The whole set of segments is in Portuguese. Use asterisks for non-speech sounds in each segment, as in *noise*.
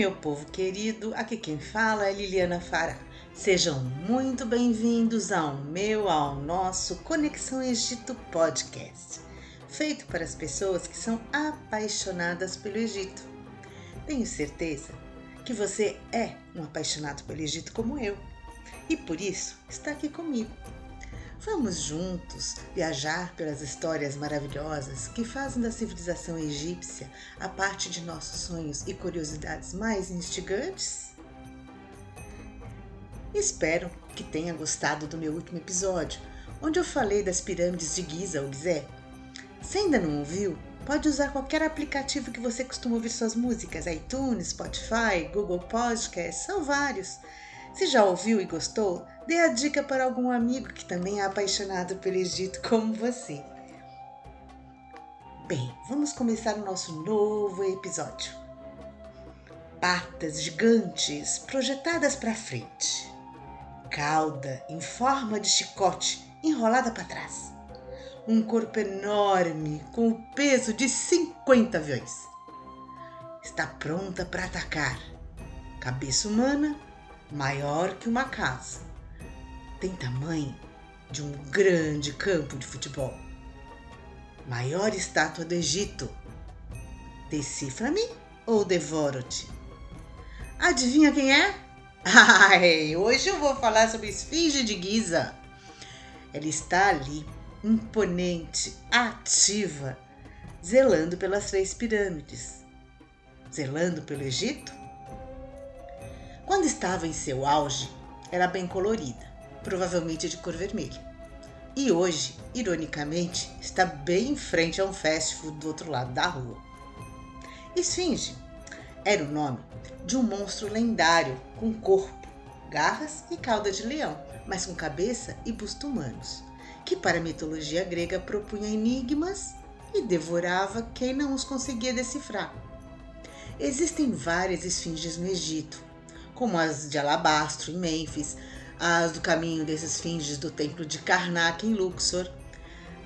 Meu povo querido, aqui quem fala é Liliana Fará. Sejam muito bem-vindos ao meu, ao nosso Conexão Egito Podcast, feito para as pessoas que são apaixonadas pelo Egito. Tenho certeza que você é um apaixonado pelo Egito como eu e por isso está aqui comigo. Vamos juntos viajar pelas histórias maravilhosas que fazem da civilização egípcia a parte de nossos sonhos e curiosidades mais instigantes? Espero que tenha gostado do meu último episódio, onde eu falei das pirâmides de Giza ou Gizé. Se ainda não ouviu, pode usar qualquer aplicativo que você costuma ouvir suas músicas, iTunes, Spotify, Google Podcasts, são vários. Se já ouviu e gostou, dê a dica para algum amigo que também é apaixonado pelo Egito como você. Bem, vamos começar o nosso novo episódio. Patas gigantes projetadas para frente. Cauda em forma de chicote enrolada para trás. Um corpo enorme com o peso de 50 aviões. Está pronta para atacar. Cabeça humana maior que uma casa. Tem tamanho de um grande campo de futebol. Maior estátua do Egito. Decifra-me ou devoro-te? Adivinha quem é? *laughs* Ai, hoje eu vou falar sobre a Esfinge de Giza. Ela está ali, imponente, ativa, zelando pelas três pirâmides. Zelando pelo Egito? Quando estava em seu auge, era bem colorida, provavelmente de cor vermelha. E hoje, ironicamente, está bem em frente a um fast food do outro lado da rua. Esfinge era o nome de um monstro lendário com corpo, garras e cauda de leão, mas com cabeça e busto humanos, que para a mitologia grega propunha enigmas e devorava quem não os conseguia decifrar. Existem várias esfinges no Egito, como as de alabastro em Mênfis, as do caminho desses esfinges do templo de Karnak em Luxor,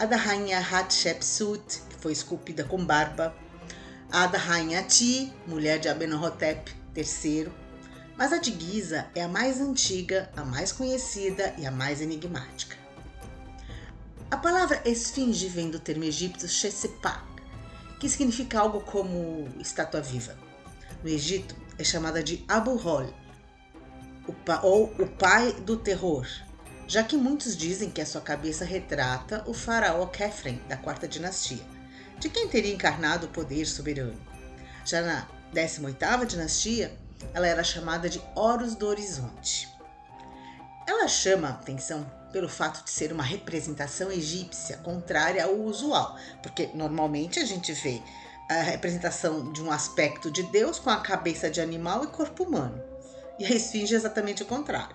a da rainha Hatshepsut, que foi esculpida com barba, a da rainha Ti, mulher de Amenhotep III, mas a de Giza é a mais antiga, a mais conhecida e a mais enigmática. A palavra esfinge vem do termo egípcio Shesepak, que significa algo como estátua viva. No Egito, é chamada de Abu Hol, ou o pai do terror, já que muitos dizem que a sua cabeça retrata o faraó Khafren da quarta dinastia, de quem teria encarnado o poder soberano. Já na 18ª dinastia, ela era chamada de Horus do Horizonte. Ela chama a atenção pelo fato de ser uma representação egípcia contrária ao usual, porque normalmente a gente vê a representação de um aspecto de Deus com a cabeça de animal e corpo humano. E a esfinge é exatamente o contrário.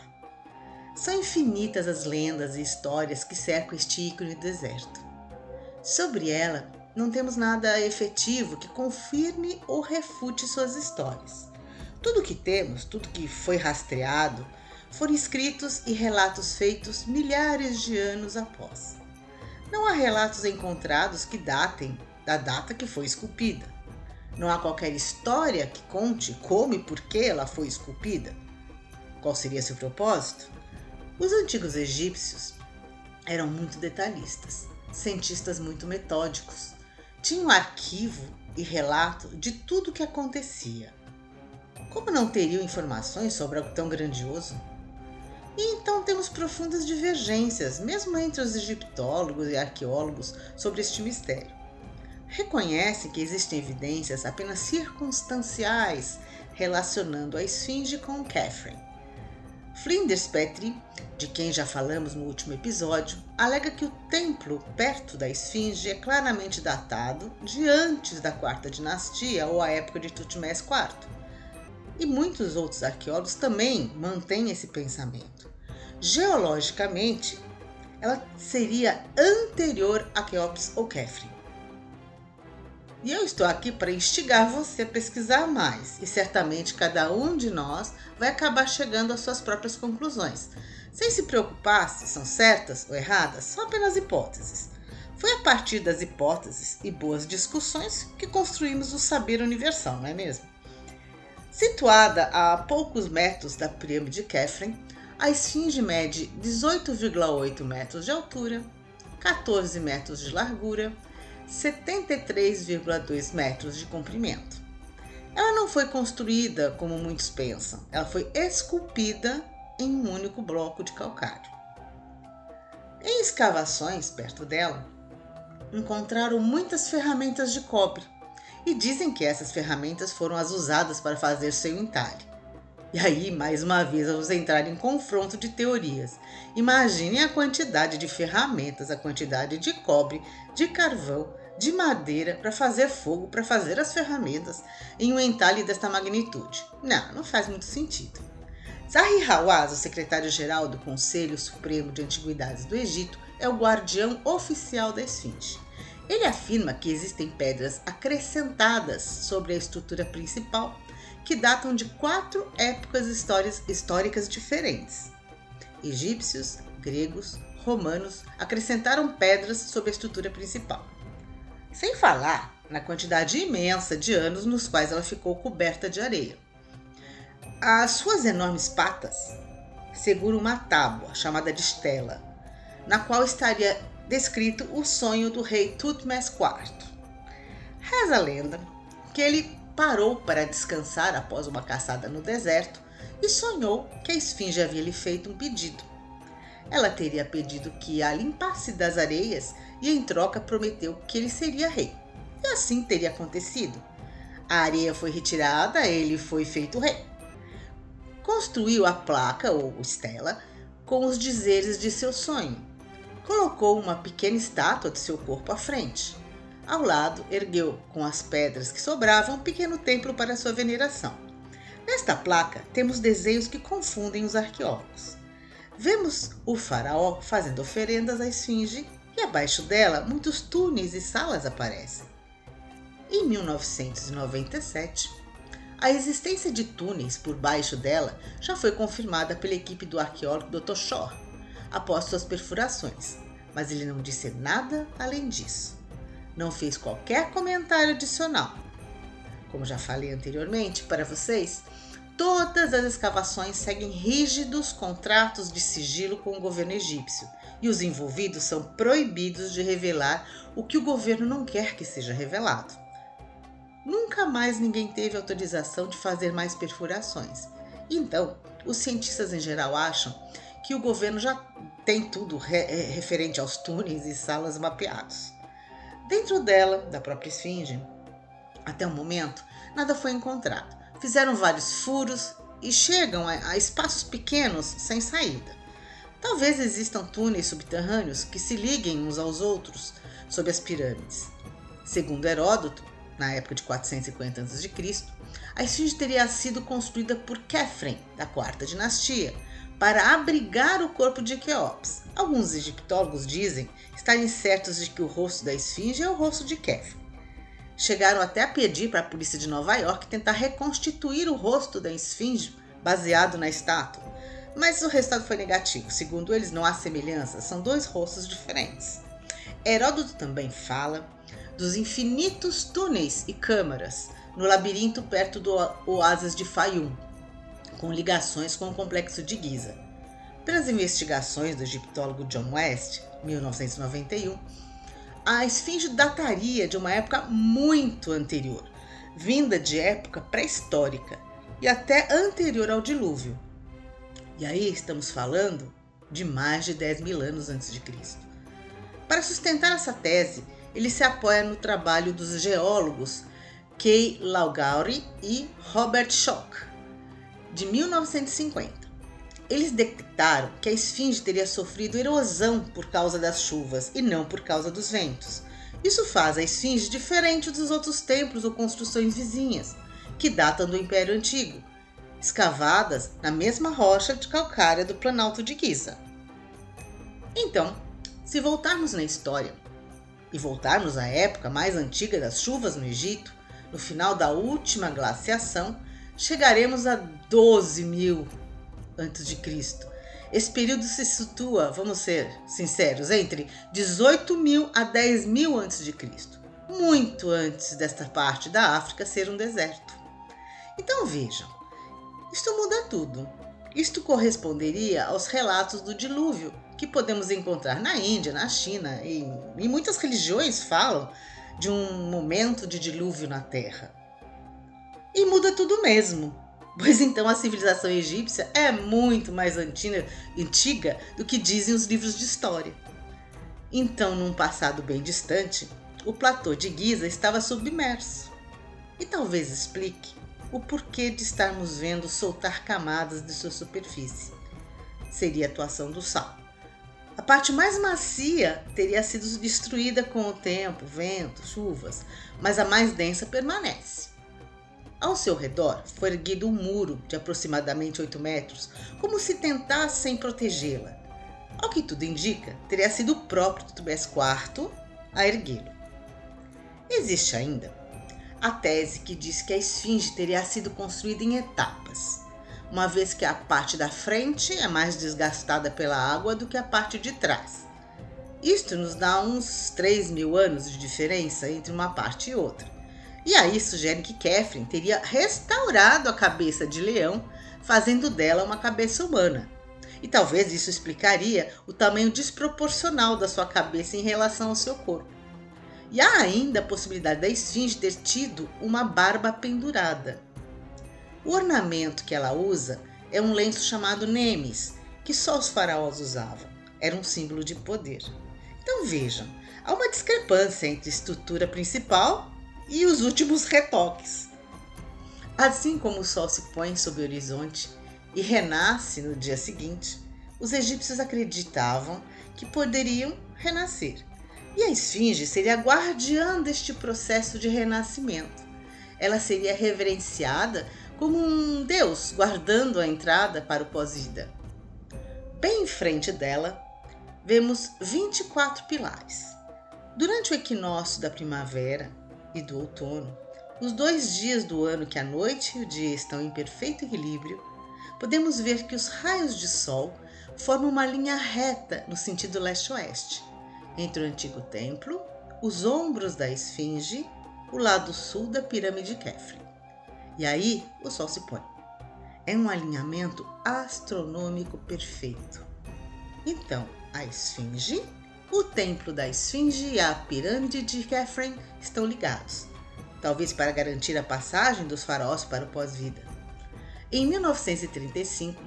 São infinitas as lendas e histórias que cercam este ícone do deserto. Sobre ela, não temos nada efetivo que confirme ou refute suas histórias. Tudo que temos, tudo que foi rastreado, foram escritos e relatos feitos milhares de anos após. Não há relatos encontrados que datem da data que foi esculpida. Não há qualquer história que conte como e por que ela foi esculpida. Qual seria seu propósito? Os antigos egípcios eram muito detalhistas, cientistas muito metódicos. Tinham arquivo e relato de tudo o que acontecia. Como não teriam informações sobre algo tão grandioso? E então temos profundas divergências, mesmo entre os egiptólogos e arqueólogos, sobre este mistério reconhece que existem evidências apenas circunstanciais relacionando a esfinge com Catherine. Flinders Petrie, de quem já falamos no último episódio, alega que o templo perto da esfinge é claramente datado de antes da quarta dinastia ou a época de Tutmés IV. E muitos outros arqueólogos também mantêm esse pensamento. Geologicamente, ela seria anterior a Keops ou Kefren. E eu estou aqui para instigar você a pesquisar mais, e certamente cada um de nós vai acabar chegando às suas próprias conclusões, sem se preocupar se são certas ou erradas, são apenas hipóteses. Foi a partir das hipóteses e boas discussões que construímos o saber universal, não é mesmo? Situada a poucos metros da pirâmide de Kefren, a esfinge mede 18,8 metros de altura, 14 metros de largura, 73,2 metros de comprimento. Ela não foi construída como muitos pensam, ela foi esculpida em um único bloco de calcário. Em escavações perto dela, encontraram muitas ferramentas de cobre e dizem que essas ferramentas foram as usadas para fazer seu entalhe. E aí, mais uma vez, vamos entrar em confronto de teorias. Imaginem a quantidade de ferramentas, a quantidade de cobre, de carvão, de madeira para fazer fogo, para fazer as ferramentas em um entalhe desta magnitude. Não, não faz muito sentido. Zahi Hawass, o secretário-geral do Conselho Supremo de Antiguidades do Egito, é o guardião oficial da Esfinge. Ele afirma que existem pedras acrescentadas sobre a estrutura principal que datam de quatro épocas históricas diferentes. Egípcios, gregos, romanos acrescentaram pedras sobre a estrutura principal. Sem falar na quantidade imensa de anos nos quais ela ficou coberta de areia. As suas enormes patas seguram uma tábua chamada de estela, na qual estaria descrito o sonho do rei Tutmés IV. Reza a lenda que ele parou para descansar após uma caçada no deserto e sonhou que a esfinge havia lhe feito um pedido. Ela teria pedido que a limpasse das areias e em troca prometeu que ele seria rei. E assim teria acontecido. A areia foi retirada, ele foi feito rei construiu a placa ou estela com os dizeres de seu sonho. Colocou uma pequena estátua de seu corpo à frente. Ao lado, ergueu com as pedras que sobravam um pequeno templo para sua veneração. Nesta placa, temos desenhos que confundem os arqueólogos. Vemos o faraó fazendo oferendas à esfinge e abaixo dela muitos túneis e salas aparecem. Em 1997, a existência de túneis por baixo dela já foi confirmada pela equipe do arqueólogo Dr. Shaw após suas perfurações, mas ele não disse nada além disso. Não fez qualquer comentário adicional. Como já falei anteriormente para vocês, todas as escavações seguem rígidos contratos de sigilo com o governo egípcio e os envolvidos são proibidos de revelar o que o governo não quer que seja revelado. Nunca mais ninguém teve autorização de fazer mais perfurações. Então, os cientistas em geral acham que o governo já tem tudo re é, referente aos túneis e salas mapeados. Dentro dela, da própria esfinge, até o momento, nada foi encontrado. Fizeram vários furos e chegam a, espaços pequenos sem saída. Talvez existam túneis subterrâneos que se liguem uns aos outros sob as pirâmides. Segundo Heródoto, na época de 450 a.C., a esfinge teria sido construída por Kefren, da quarta dinastia, para abrigar o corpo de Queops. Alguns egiptólogos dizem estarem certos de que o rosto da esfinge é o rosto de Kefren. Chegaram até a pedir para a polícia de Nova York tentar reconstituir o rosto da esfinge baseado na estátua, mas o resultado foi negativo. Segundo eles, não há semelhança, são dois rostos diferentes. Heródoto também fala dos infinitos túneis e câmaras no labirinto perto do oásis de Fayum, com ligações com o complexo de Giza. Pelas investigações do egiptólogo John West, 1991, a esfinge dataria de uma época muito anterior, vinda de época pré-histórica e até anterior ao dilúvio. E aí estamos falando de mais de 10 mil anos antes de Cristo. Para sustentar essa tese, ele se apoia no trabalho dos geólogos Kay Laugaury e Robert Schock, de 1950. Eles detectaram que a esfinge teria sofrido erosão por causa das chuvas e não por causa dos ventos. Isso faz a esfinge diferente dos outros templos ou construções vizinhas, que datam do Império Antigo, escavadas na mesma rocha de calcária do Planalto de Giza. Então, se voltarmos na história, e voltarmos à época mais antiga das chuvas no Egito, no final da última glaciação, chegaremos a 12 mil antes de Cristo. Esse período se situa, vamos ser sinceros, entre 18 mil a 10 mil antes de Cristo, muito antes desta parte da África ser um deserto. Então vejam, isto muda tudo. Isto corresponderia aos relatos do dilúvio que podemos encontrar na Índia, na China e em muitas religiões falam de um momento de dilúvio na Terra. E muda tudo mesmo, pois então a civilização egípcia é muito mais antiga, antiga do que dizem os livros de história. Então, num passado bem distante, o platô de Giza estava submerso. E talvez explique o porquê de estarmos vendo soltar camadas de sua superfície. Seria a atuação do sal. A parte mais macia teria sido destruída com o tempo, vento, chuvas, mas a mais densa permanece. Ao seu redor foi erguido um muro de aproximadamente 8 metros, como se tentassem protegê-la. Ao que tudo indica, teria sido o próprio Tutubés IV a erguê-lo. Existe ainda a tese que diz que a esfinge teria sido construída em etapas uma vez que a parte da frente é mais desgastada pela água do que a parte de trás. Isto nos dá uns 3 mil anos de diferença entre uma parte e outra. E aí sugere que Kefren teria restaurado a cabeça de leão, fazendo dela uma cabeça humana. E talvez isso explicaria o tamanho desproporcional da sua cabeça em relação ao seu corpo. E há ainda a possibilidade da esfinge ter tido uma barba pendurada. O ornamento que ela usa é um lenço chamado Nemes, que só os faraós usavam. Era um símbolo de poder. Então vejam, há uma discrepância entre estrutura principal e os últimos retoques. Assim como o sol se põe sob o horizonte e renasce no dia seguinte, os egípcios acreditavam que poderiam renascer. E a esfinge seria guardiã deste processo de renascimento. Ela seria reverenciada como um deus guardando a entrada para o pós-vida. Bem em frente dela, vemos 24 pilares. Durante o equinócio da primavera e do outono, os dois dias do ano que a noite e o dia estão em perfeito equilíbrio, podemos ver que os raios de sol formam uma linha reta no sentido leste-oeste, entre o antigo templo, os ombros da esfinge, o lado sul da pirâmide Kefren. E aí o Sol se põe. É um alinhamento astronômico perfeito. Então, a Esfinge, o templo da Esfinge e a pirâmide de Kefren estão ligados, talvez para garantir a passagem dos faraós para o pós-vida. Em 1935,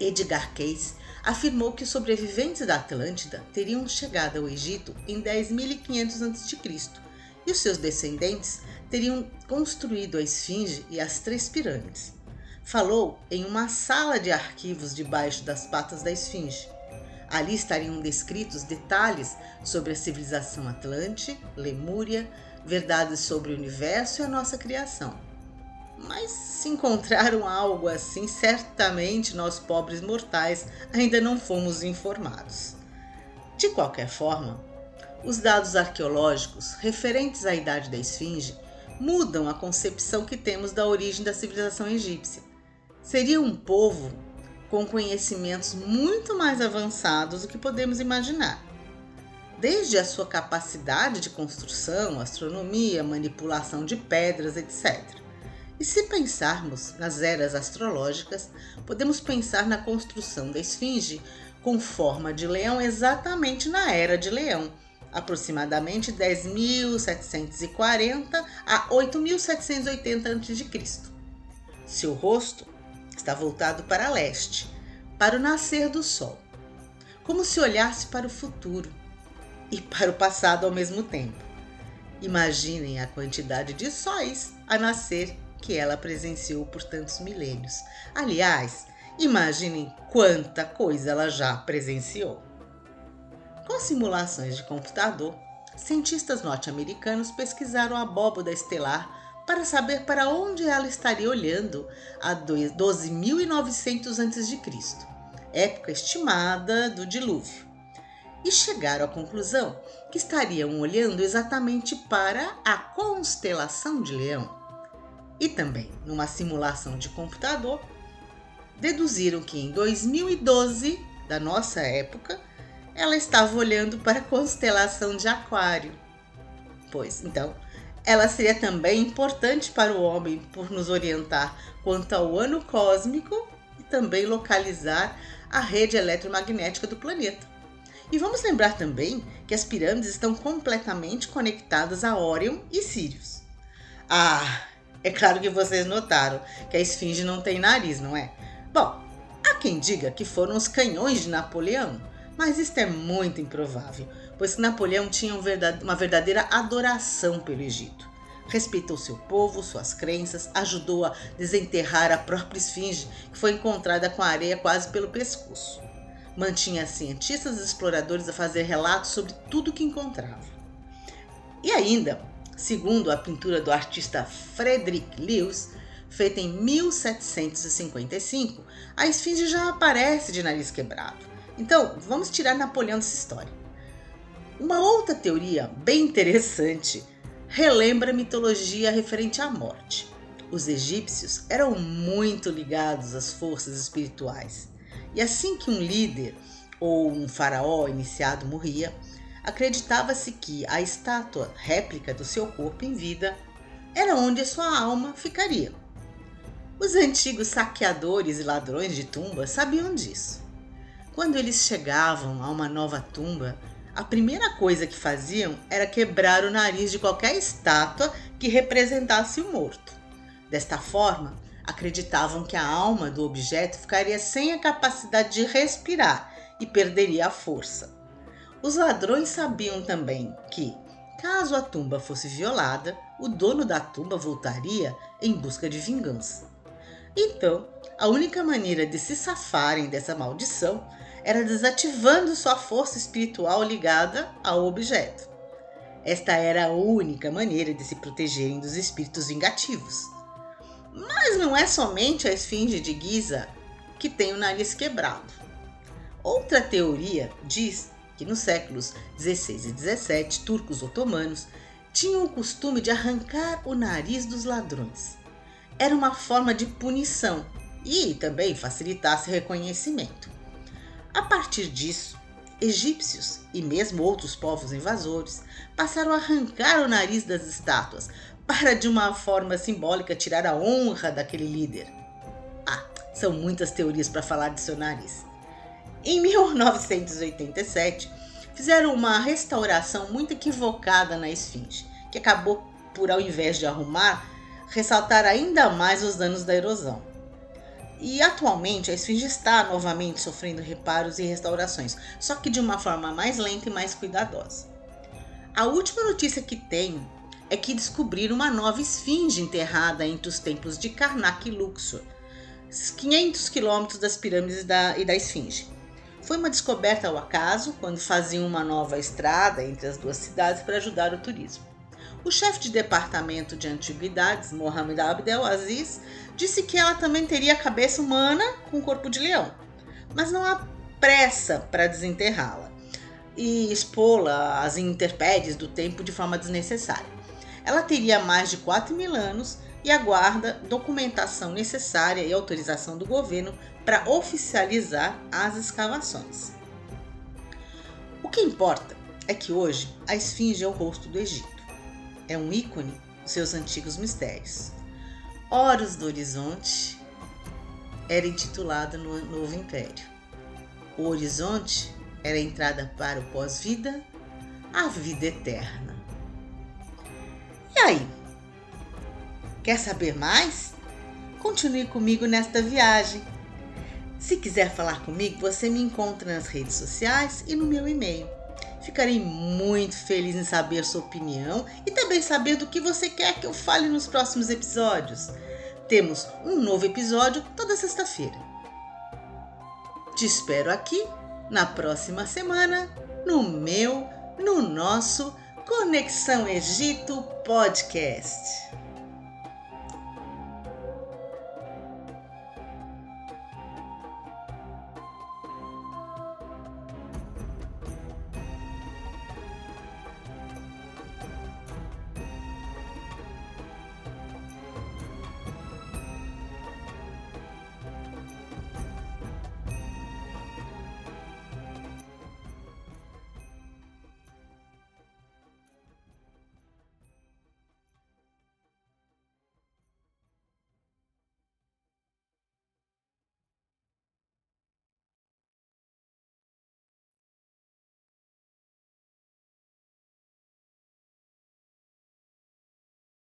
Edgar Cayce afirmou que os sobreviventes da Atlântida teriam chegado ao Egito em 10.500 a.C. e os seus descendentes teriam construído a Esfinge e as três pirâmides. Falou em uma sala de arquivos debaixo das patas da Esfinge. Ali estariam descritos detalhes sobre a civilização Atlante, Lemúria, verdades sobre o universo e a nossa criação. Mas se encontraram algo assim, certamente nós pobres mortais ainda não fomos informados. De qualquer forma, os dados arqueológicos referentes à idade da Esfinge mudam a concepção que temos da origem da civilização egípcia. Seria um povo com conhecimentos muito mais avançados do que podemos imaginar. Desde a sua capacidade de construção, astronomia, manipulação de pedras, etc. E se pensarmos nas eras astrológicas, podemos pensar na construção da esfinge com forma de leão exatamente na era de leão, aproximadamente 10.740 a 8.780 a.C. Seu rosto está voltado para leste, para o nascer do sol, como se olhasse para o futuro e para o passado ao mesmo tempo. Imaginem a quantidade de sóis a nascer que ela presenciou por tantos milênios. Aliás, imaginem quanta coisa ela já presenciou. Com simulações de computador, cientistas norte-americanos pesquisaram a abóboda estelar para saber para onde ela estaria olhando a 12.900 a.C., época estimada do dilúvio, e chegaram à conclusão que estariam olhando exatamente para a constelação de Leão. E também, numa simulação de computador, deduziram que em 2012, da nossa época, ela estava olhando para a constelação de Aquário. Pois, então, ela seria também importante para o homem por nos orientar quanto ao ano cósmico e também localizar a rede eletromagnética do planeta. E vamos lembrar também que as pirâmides estão completamente conectadas a Órion e Sirius. Ah, é claro que vocês notaram que a esfinge não tem nariz, não é? Bom, há quem diga que foram os canhões de Napoleão, mas isto é muito improvável, pois Napoleão tinha uma verdadeira adoração pelo Egito. Respeitou seu povo, suas crenças, ajudou a desenterrar a própria esfinge, que foi encontrada com a areia quase pelo pescoço. Mantinha cientistas e exploradores a fazer relatos sobre tudo que encontrava. E ainda, segundo a pintura do artista Frederick Lewis, feita em 1755, a esfinge já aparece de nariz quebrado. Então, vamos tirar Napoleão dessa história. Uma outra teoria bem interessante relembra a mitologia referente à morte. Os egípcios eram muito ligados às forças espirituais. E assim que um líder ou um faraó iniciado morria, acreditava-se que a estátua réplica do seu corpo em vida era onde a sua alma ficaria. Os antigos saqueadores e ladrões de tumbas sabiam disso. Quando eles chegavam a uma nova tumba, a primeira coisa que faziam era quebrar o nariz de qualquer estátua que representasse o morto. Desta forma, acreditavam que a alma do objeto ficaria sem a capacidade de respirar e perderia a força. Os ladrões sabiam também que, caso a tumba fosse violada, o dono da tumba voltaria em busca de vingança. Então, a única maneira de se safarem dessa maldição era desativando sua força espiritual ligada ao objeto. Esta era a única maneira de se protegerem dos espíritos vingativos. Mas não é somente a esfinge de Giza que tem o nariz quebrado. Outra teoria diz que nos séculos 16 e 17, turcos otomanos tinham o costume de arrancar o nariz dos ladrões. Era uma forma de punição e também facilitasse reconhecimento. A partir disso, egípcios e mesmo outros povos invasores passaram a arrancar o nariz das estátuas para, de uma forma simbólica, tirar a honra daquele líder. Ah, são muitas teorias para falar de seu nariz. Em 1987, fizeram uma restauração muito equivocada na esfinge, que acabou por, ao invés de arrumar, ressaltar ainda mais os danos da erosão. E atualmente a esfinge está novamente sofrendo reparos e restaurações, só que de uma forma mais lenta e mais cuidadosa. A última notícia que tenho é que descobriram uma nova esfinge enterrada entre os templos de Karnak e Luxor, 500 quilômetros das pirâmides da, e da esfinge. Foi uma descoberta ao acaso quando faziam uma nova estrada entre as duas cidades para ajudar o turismo. O chefe de departamento de antiguidades, Mohamed Abdel Aziz, disse que ela também teria cabeça humana com corpo de leão, mas não há pressa para desenterrá-la e expô-la às intempéries do tempo de forma desnecessária. Ela teria mais de 4 mil anos e aguarda documentação necessária e autorização do governo para oficializar as escavações. O que importa é que hoje a esfinge é o rosto do Egito é um ícone dos seus antigos mistérios. Horus do Horizonte era intitulado no Novo Império. O horizonte era a entrada para o pós-vida, a vida eterna. E aí? Quer saber mais? Continue comigo nesta viagem. Se quiser falar comigo, você me encontra nas redes sociais e no meu e-mail Ficarei muito feliz em saber sua opinião e também saber do que você quer que eu fale nos próximos episódios. Temos um novo episódio toda sexta-feira. Te espero aqui na próxima semana no meu, no nosso Conexão Egito Podcast.